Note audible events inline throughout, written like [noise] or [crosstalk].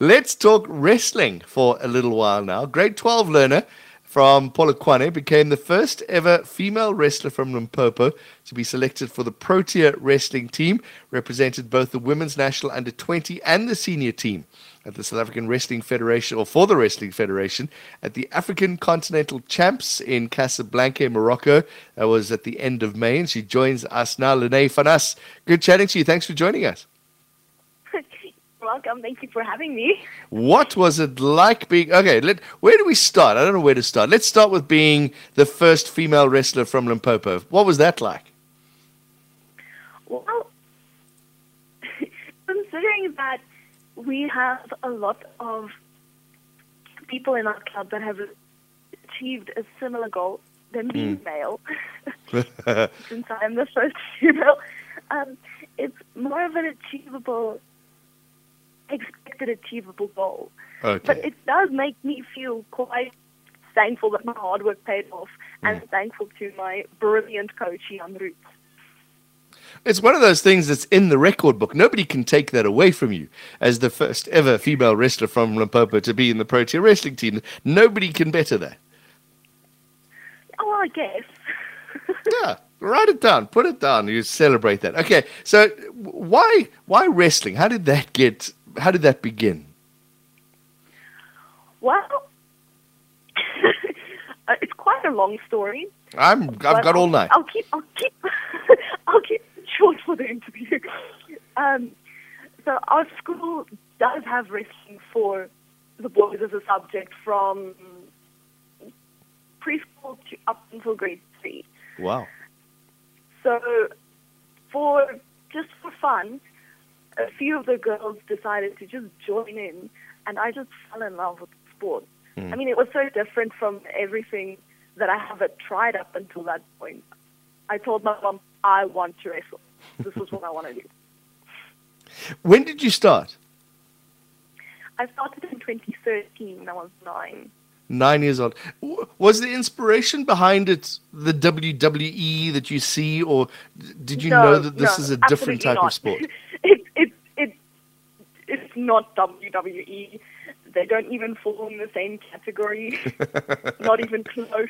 Let's talk wrestling for a little while now. Grade 12 learner from Polokwane became the first ever female wrestler from Limpopo to be selected for the Protea wrestling team, represented both the women's national under 20 and the senior team at the South African Wrestling Federation, or for the Wrestling Federation, at the African Continental Champs in Casablanca, Morocco. That was at the end of May, and she joins us now. Lene van As, good chatting to you. Thanks for joining us [laughs] welcome. Thank you for having me. What was it like being okay? Let where do we start? I don't know where to start. Let's start with being the first female wrestler from Limpopo. What was that like? Well, [laughs] considering that we have a lot of people in our club that have achieved a similar goal than being mm. male, [laughs] since I am the first [laughs] female, um, it's more of an achievable expected achievable goal. Okay. But it does make me feel quite thankful that my hard work paid off mm. and thankful to my brilliant coach, Jan Root. It's one of those things that's in the record book. Nobody can take that away from you as the first ever female wrestler from Limpopo to be in the Protea wrestling team. Nobody can better that. Oh, I guess. [laughs] yeah, write it down. Put it down. You celebrate that. Okay, so why why wrestling? How did that get how did that begin? Well, [laughs] uh, it's quite a long story. I'm I've got all night. I'll keep I'll keep [laughs] I'll keep it short for the interview. Um, so our school does have wrestling for the boys as a subject from preschool to up until grade three. Wow. So for just for fun, a few of the girls decided to just join in, and I just fell in love with the sport. Mm. I mean, it was so different from everything that I have tried up until that point. I told my mom, I want to wrestle. This is what I want to do. When did you start? I started in 2013. I was nine. Nine years old. Was the inspiration behind it the WWE that you see, or did you no, know that this no, is a different type not. of sport? [laughs] It's not WWE. They don't even fall in the same category. [laughs] not even close.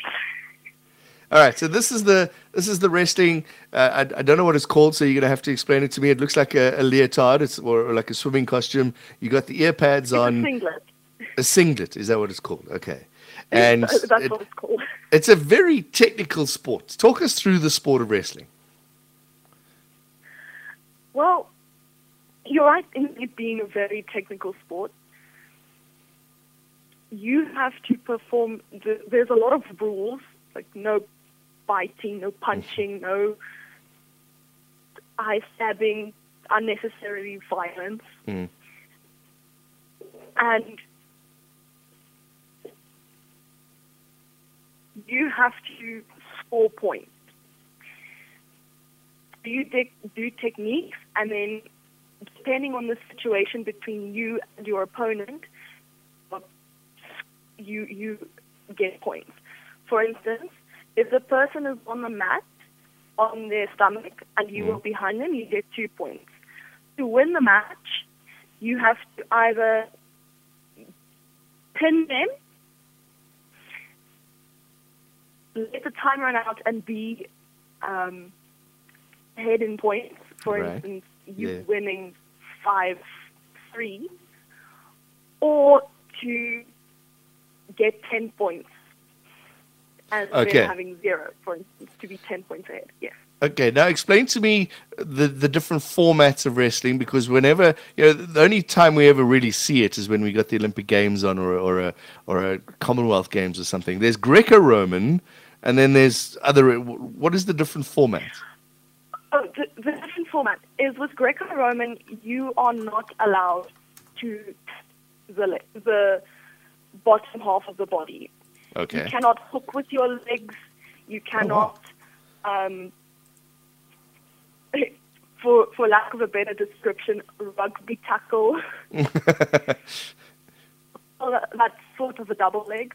All right, so this is the this is the wrestling. Uh, I, I don't know what it's called, so you're gonna have to explain it to me. It looks like a, a leotard, it's or, or, like a swimming costume. You got the ear pads it's on. A singlet. A singlet is that what it's called? Okay, and [laughs] that's it, what it's called. It's a very technical sport. Talk us through the sport of wrestling. Well, you're right in it being a very technical sport. You have to perform, the, there's a lot of rules, like no biting, no punching, no eye stabbing, unnecessary violence. Mm. And you have to score points. You do techniques and then depending on the situation between you and your opponent, you you get points. For instance, if the person is on the mat on their stomach and you mm. are behind them, you get two points. To win the match, you have to either pin them, let the time run out, and be um, ahead in points. For right. instance, you yeah. winning five three, or to get ten points, and okay. having zero, for instance, to be ten points ahead. Yes. Okay, now explain to me the the different formats of wrestling because whenever you know the only time we ever really see it is when we got the Olympic Games on or or a or a Commonwealth Games or something. There's Greco-Roman, and then there's other. What is the different format? Oh, the, the different format is with Greco-Roman. You are not allowed to the the bottom half of the body. Okay. You cannot hook with your legs. You cannot, oh, wow. um, [laughs] for for lack of a better description, rugby tackle. [laughs] [laughs] well, that, that's sort of a double leg.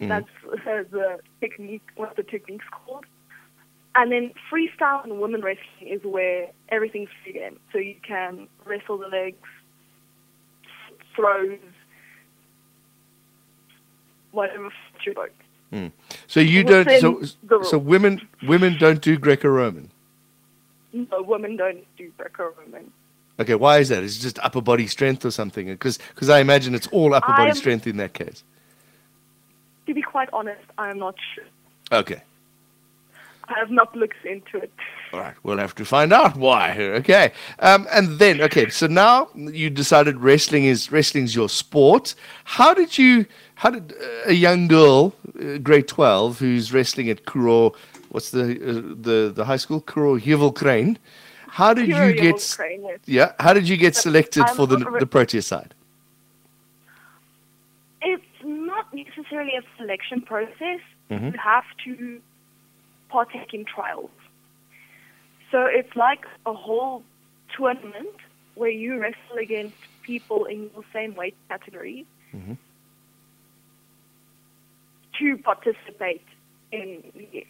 Mm. That's uh, the technique. What the technique's called. And then freestyle and women wrestling is where everything's free game. So you can wrestle the legs, throws, whatever floats your boat. So you Within don't. So, so women women don't do Greco-Roman. No, women don't do Greco-Roman. Okay, why is that? Is it just upper body strength or something? Because I imagine it's all upper body I'm- strength in that case. Quite honest, I am not sure. Okay. I have not looked into it. All right, we'll have to find out why. Okay, um, and then okay, so now you decided wrestling is wrestling's your sport. How did you? How did uh, a young girl, uh, grade twelve, who's wrestling at Curro, what's the uh, the the high school Curro Heuwelkruin? How did you get? crane, yes. Yeah, how did you get selected I'm for the the Protea side? It's not necessarily a selection process. Mhm. You have to partake in trials. So it's like a whole tournament where you wrestle against people in your same weight category Mhm. to participate in the,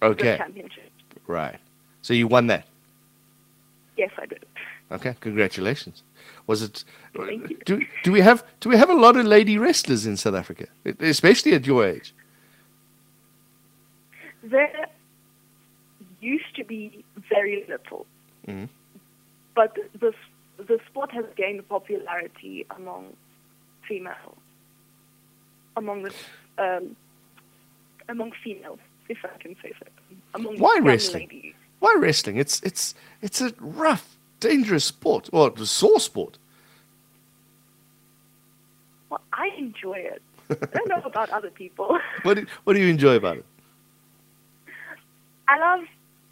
the championship. right. So you won that. Yes, I did. Okay, congratulations. Was it? Do do we have do we have a lot of lady wrestlers in South Africa, especially at your age? There used to be very little, Mhm. but the the sport has gained popularity among females, among the um, among females, if I can say so, among Why wrestling? ladies. Why wrestling? It's it's it's a rough, dangerous sport, or a sore sport. Well, I enjoy it. I don't know about other people. [laughs] What do, what do you enjoy about it? I love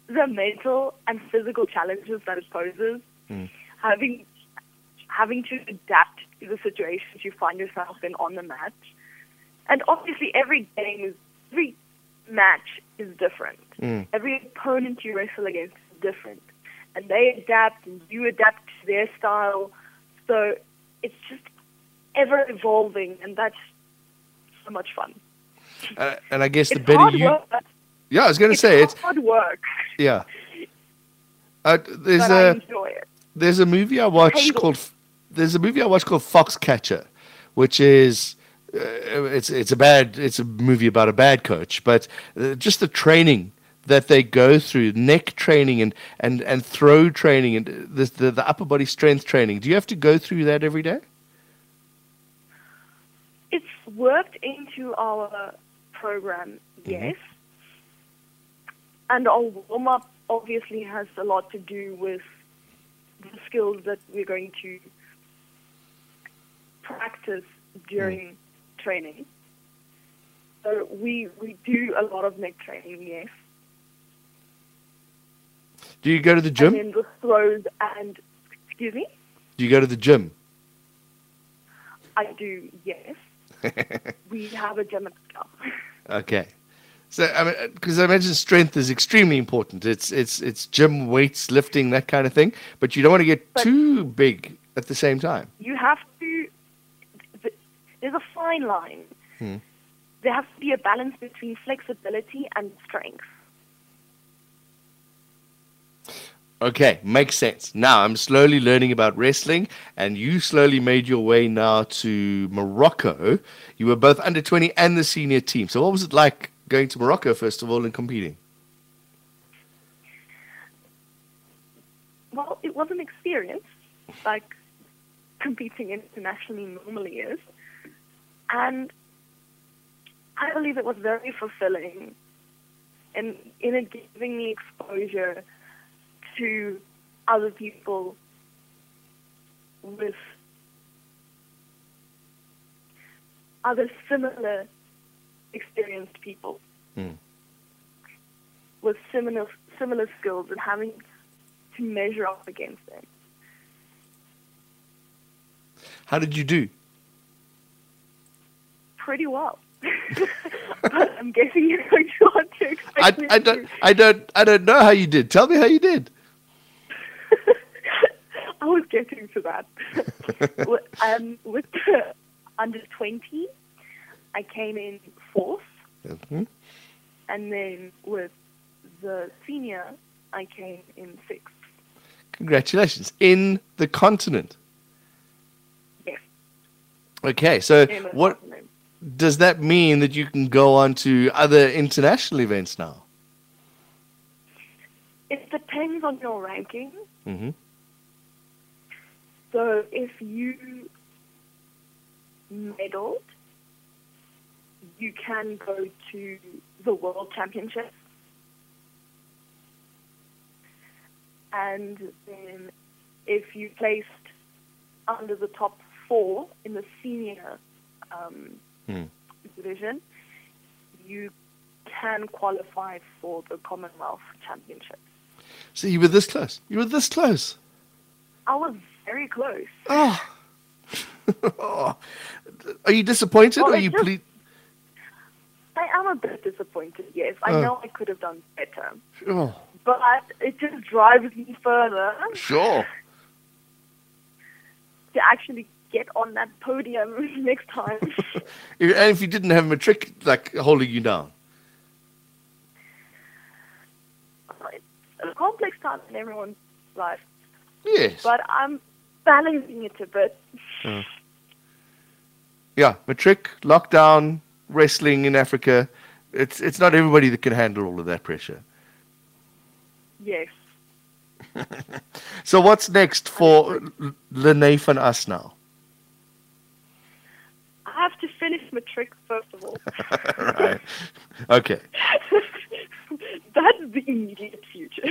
the mental and physical challenges that it poses. Mm. Having having to adapt to the situations you find yourself in on the match. And obviously every game is every match is different. Mm. Every opponent you wrestle against is different. And they adapt and you adapt to their style. So it's just ever evolving and that's so much fun. Uh, and I guess the better you, work. yeah, I was going to It's say it's hard work, yeah. Uh, there's but I a enjoy it. there's a movie I watched called there's a movie I watched called Foxcatcher, which is uh, it's it's a bad it's a movie about a bad coach, but uh, just the training that they go through, neck training and and and throw training and the, the the upper body strength training. Do you have to go through that every day? It's worked into our program, mm-hmm. yes. And our warm up obviously has a lot to do with the skills that we're going to practice during mm. training. So we we do a lot of neck training, yes. Do you go to the And gym? then the throws and excuse me, Do you go to the gym? I do yes. [laughs] we have a gym at the. Okay. So I mean, because I imagine strength is extremely important. It's it's it's gym weights, lifting, that kind of thing. But you don't want to get But- too big at the same time. you have to there's a fine line Hmm. there has to be a balance between flexibility and strength Okay, makes sense. Now I'm slowly learning about wrestling, and you slowly made your way now to Morocco. You were both under 20 and the senior team. So what was it like going to Morocco first of all and competing? well it was an experience like competing internationally normally is and i believe it was very fulfilling and in it giving me exposure to other people with other similar experienced people Hmm. with similar similar skills and having to measure up against them. How did you do? Pretty well. [laughs] [laughs] but I'm guessing you're going to want to expect I, I to- don't I don't I don't know how you did. Tell me how you did. I was getting to that. [laughs] With- um, with the under 20, I came in fourth, Mhm. and then with the senior, I came in sixth. Congratulations in the continent. Yes. Okay, so what does that mean that you can go on to other international events now? It depends on your ranking. hmm So if you medaled, you can go to the World Championships. And then if you placed under the top four in the senior um, Hmm. division, you can qualify for the Commonwealth Championships. So you were this close. You were this close. I was very close. Oh. [laughs] oh. Are you disappointed? Well, are you just- ple- I am a bit disappointed, yes. I Oh. know I could have done better. Oh, But it just drives me further sure. to actually get on that podium [laughs] next time. [laughs] And if you didn't have matric like holding you down. it's a complex time in everyone's life, Yes. but I'm balancing it a bit. yeah, matric, lockdown, wrestling in Africa. It's it's not everybody that can handle all of that pressure. Yes. [laughs] So what's next for Lene van As now? I have to finish matric first of all. [laughs] right. Okay. [laughs] That's the immediate future.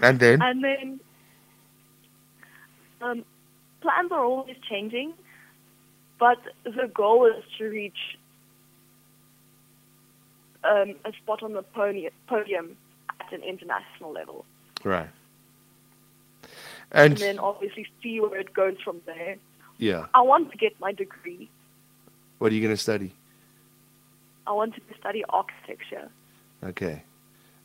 And then and then um, plans are always changing, but the goal is to reach um, a spot on the podium, podium at an international level, right. and And then obviously see where it goes from there. yeah, I want to get my degree. what are you going to study? I want to study architecture. Okay.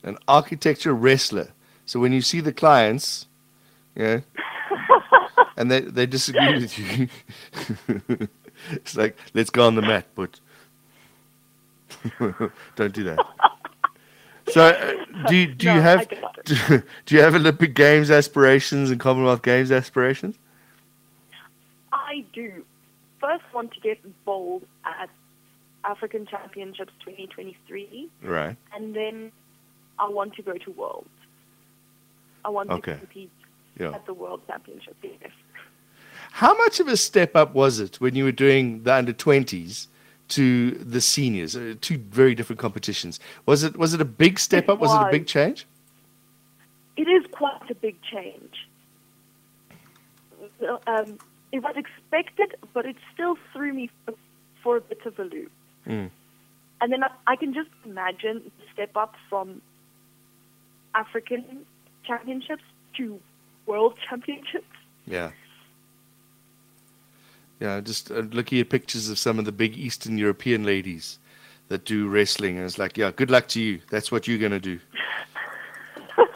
An architecture wrestler. So when you see the clients, yeah, and they, they disagree with you, [laughs] it's like, let's go on the mat, but [laughs] don't do that. So uh, do, you- do No, you have do, [laughs] do you have Olympic Games aspirations and Commonwealth Games aspirations? I do. First, want to get bold at African Championships 2023. Right. and then I want to go to Worlds. I want Okay. to compete Yeah. at the World Championship. Yes. How much of a step up was it when you were doing the under 20s to the seniors? Uh, two very different competitions. Was it was it a big step It up? Was it a big change? It is quite a big change. Um, it was expected, but it still threw me for a bit of a loop. Mm. And then I, I can just imagine the step up from African championships to World [laughs] Championships. Yeah. Yeah, just uh, looking at pictures of some of the big Eastern European ladies that do wrestling, and it's like, yeah, good luck to you. That's what you're going to do. [laughs]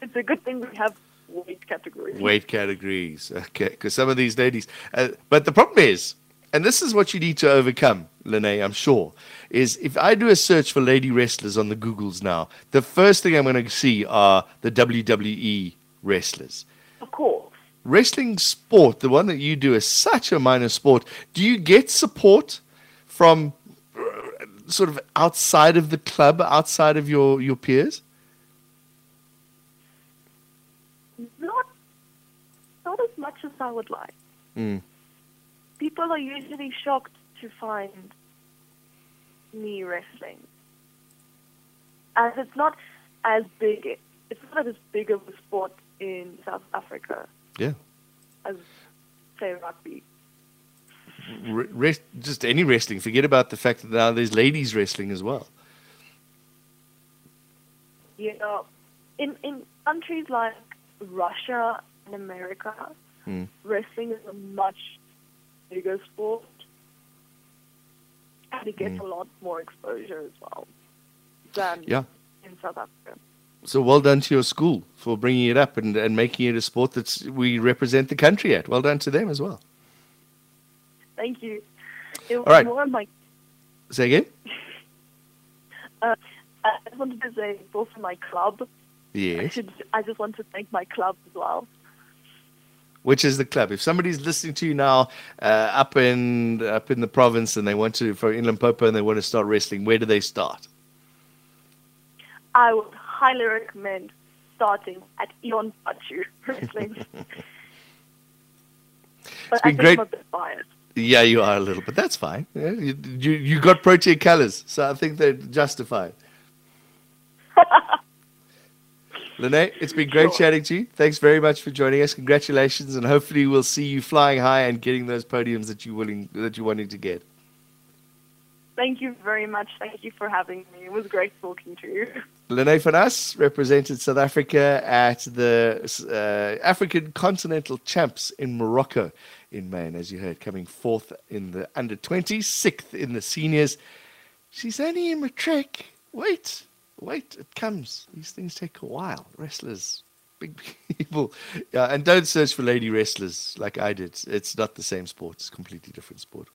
It's a good thing we have weight categories. Weight categories. Okay, because some of these ladies. Uh, but the problem is, and this is what you need to overcome, Lene, I'm sure, is if I do a search for lady wrestlers on the Googles now, the first thing I'm going to see are the WWE wrestlers. Of course. Wrestling sport, the one that you do, is such a minor sport. Do you get support from sort of outside of the club, outside of your, your peers? Not, not as much as I would like. Mm. People are usually shocked to find me wrestling, as it's not as big. It's not as big of a sport in South Africa Yeah. as, say, rugby. Re- rest, just any wrestling. Forget about the fact that now there's ladies wrestling as well. You know, in in countries like Russia and America, Mm. wrestling is a much bigger sport, and it gets Mm. a lot more exposure as well than Yeah. in South Africa. So well done to your school for bringing it up and, and making it a sport that we represent the country at. Well done to them as well. Thank you. It All right. more my. Say again? Uh, I just wanted to say, both for my club, I should. I just want to thank my club as well. Which is the club? If somebody's listening to you now uh, up in up in the province and they want to for in Limpopo and they want to start wrestling, where do they start? I would highly recommend starting at Ion Pachu Wrestling. [laughs] but been I think great- I'm a bit biased. Yeah, you are a little, but that's fine. Yeah, you, you you got Protea colors, so I think they're justified. [laughs] Lene, it's been great Sure. chatting to you. Thanks very much for joining us. Congratulations, and hopefully we'll see you flying high and getting those podiums that you willing that you're wanting to get. Thank you very much. Thank you for having me. It was great talking to you. Lene van As represented South Africa at the uh, African Continental Champs in Morocco in May. And as you heard, coming fourth in the under 20s, sixth in the seniors. She's only in matric. Wait, wait, it comes. These things take a while. Wrestlers, big people. Yeah, and don't search for lady wrestlers like I did. It's not the same sport, it's a completely different sport.